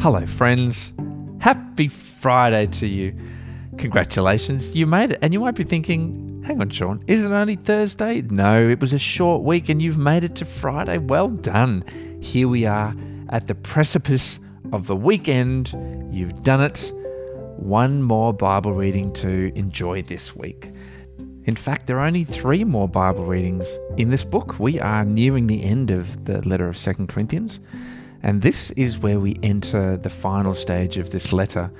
Hello, friends. Happy Friday to you. Congratulations, you made it. And you might be thinking, hang on, Sean, is it only Thursday? No, it was a short week and you've made it to Friday. Well done. Here we are at the precipice of the weekend. You've done it. One more Bible reading to enjoy this week. In fact, there are only three more Bible readings in this book. We are nearing the end of the letter of Second Corinthians. And this is where we enter the final stage of this letter,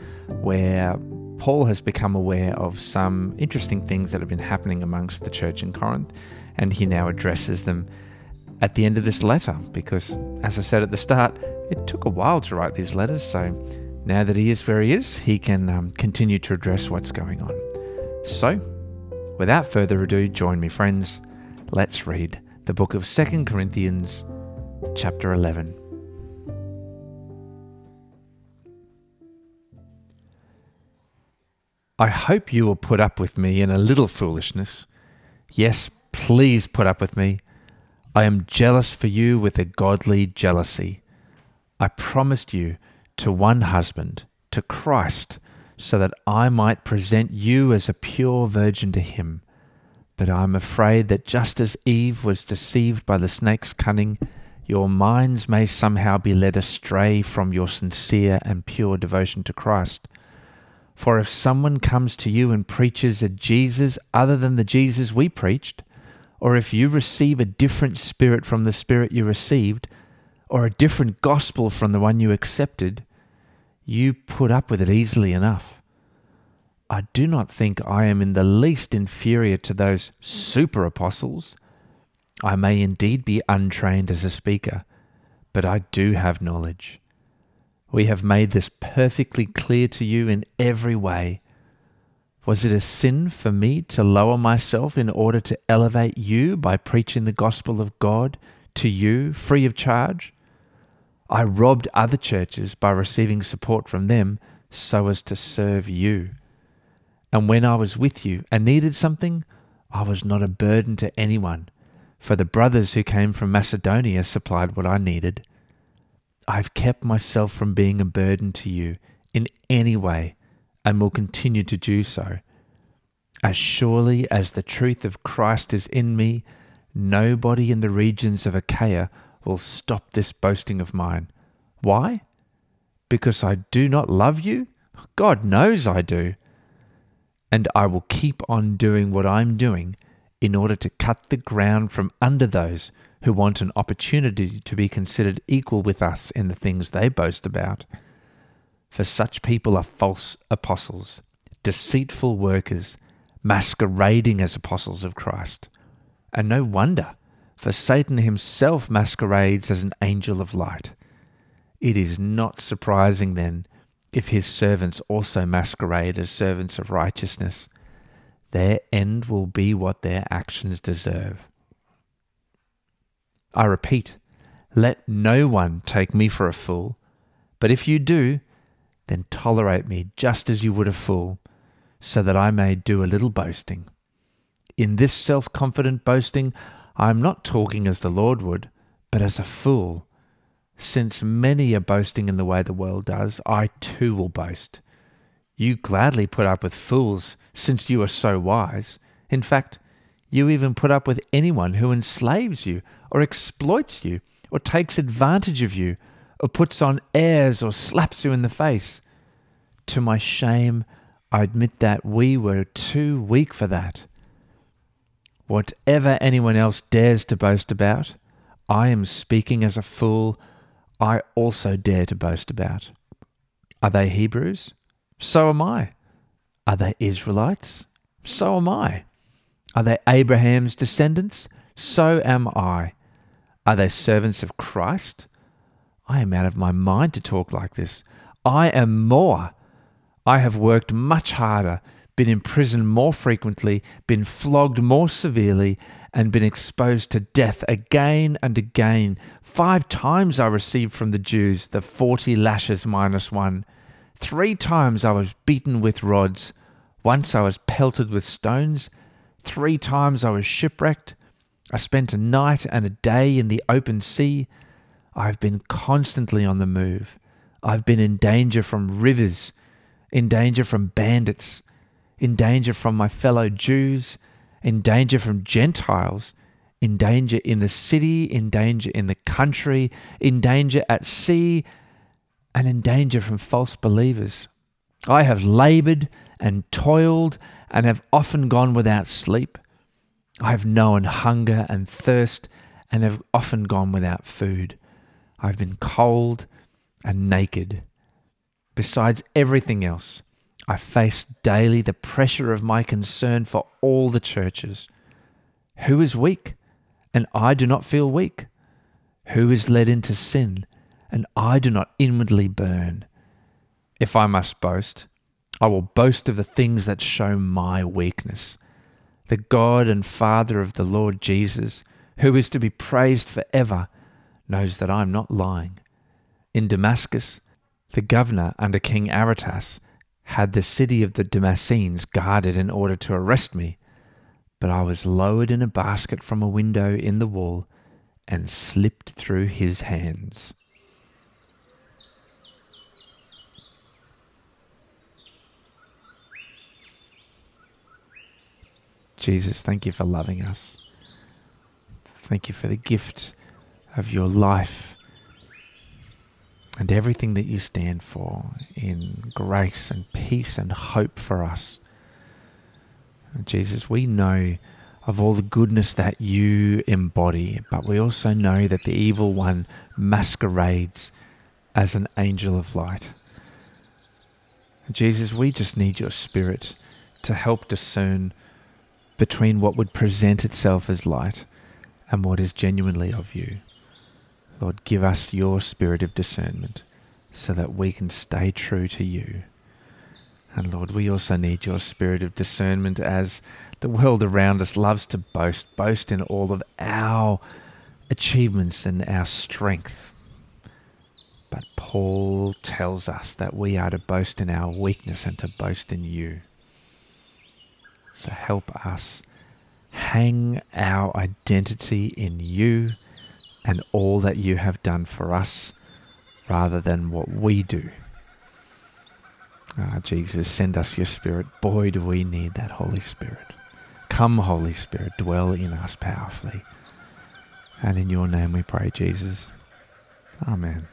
where Paul has become aware of some interesting things that have been happening amongst the church in Corinth, and he now addresses them at the end of this letter. Because, as I said at the start, it took a while to write these letters, so now that he is where he is, he can um, continue to address what's going on. So, without further ado, join me, friends. Let's read the book of Second Corinthians, chapter 11. I hope you will put up with me in a little foolishness. Yes, please put up with me. I am jealous for you with a godly jealousy. I promised you to one husband, to Christ, so that I might present you as a pure virgin to him. But I am afraid that just as Eve was deceived by the snake's cunning, your minds may somehow be led astray from your sincere and pure devotion to Christ. For if someone comes to you and preaches a Jesus other than the Jesus we preached, or if you receive a different spirit from the spirit you received, or a different gospel from the one you accepted, you put up with it easily enough. I do not think I am in the least inferior to those super apostles. I may indeed be untrained as a speaker, but I do have knowledge. We have made this perfectly clear to you in every way. Was it a sin for me to lower myself in order to elevate you by preaching the gospel of God to you free of charge? I robbed other churches by receiving support from them so as to serve you. And when I was with you and needed something, I was not a burden to anyone, for the brothers who came from Macedonia supplied what I needed. I've kept myself from being a burden to you in any way and will continue to do so. As surely as the truth of Christ is in me, nobody in the regions of Achaia will stop this boasting of mine. Why? Because I do not love you? God knows I do. And I will keep on doing what I'm doing in order to cut the ground from under those who want an opportunity to be considered equal with us in the things they boast about. For such people are false apostles, deceitful workers, masquerading as apostles of Christ. And no wonder, for Satan himself masquerades as an angel of light. It is not surprising, then, if his servants also masquerade as servants of righteousness. Their end will be what their actions deserve. I repeat, let no one take me for a fool, but if you do, then tolerate me just as you would a fool, so that I may do a little boasting. In this self confident boasting, I am not talking as the Lord would, but as a fool. Since many are boasting in the way the world does, I too will boast. You gladly put up with fools, since you are so wise. In fact, you even put up with anyone who enslaves you, or exploits you, or takes advantage of you, or puts on airs, or slaps you in the face. To my shame, I admit that we were too weak for that. Whatever anyone else dares to boast about, I am speaking as a fool, I also dare to boast about. Are they Hebrews? So am I. Are they Israelites? So am I. Are they Abraham's descendants? So am I. Are they servants of Christ? I am out of my mind to talk like this. I am more. I have worked much harder, been imprisoned more frequently, been flogged more severely, and been exposed to death again and again. Five times I received from the Jews the forty lashes minus one. Three times I was beaten with rods. Once I was pelted with stones. Three times I was shipwrecked. I spent a night and a day in the open sea. I have been constantly on the move. I've been in danger from rivers, in danger from bandits, in danger from my fellow Jews, in danger from Gentiles, in danger in the city, in danger in the country, in danger at sea, and in danger from false believers. I have labored and toiled and have often gone without sleep. I have known hunger and thirst and have often gone without food. I have been cold and naked. Besides everything else, I face daily the pressure of my concern for all the churches. Who is weak, and I do not feel weak? Who is led into sin, and I do not inwardly burn? If I must boast, I will boast of the things that show my weakness. The God and Father of the Lord Jesus, who is to be praised forever, knows that I am not lying. In Damascus, the governor under King Aretas had the city of the Damascenes guarded in order to arrest me, but I was lowered in a basket from a window in the wall and slipped through his hands. Jesus, thank you for loving us. Thank you for the gift of your life and everything that you stand for in grace and peace and hope for us. Jesus, we know of all the goodness that you embody, but we also know that the evil one masquerades as an angel of light. Jesus, we just need your spirit to help discern between what would present itself as light and what is genuinely of you. Lord, give us your spirit of discernment so that we can stay true to you. And Lord, we also need your spirit of discernment as the world around us loves to boast, boast in all of our achievements and our strength. But Paul tells us that we are to boast in our weakness and to boast in you. So help us hang our identity in you and all that you have done for us rather than what we do. Ah, Jesus, send us your Spirit. Boy, do we need that Holy Spirit. Come, Holy Spirit, dwell in us powerfully. And in your name we pray, Jesus. Amen.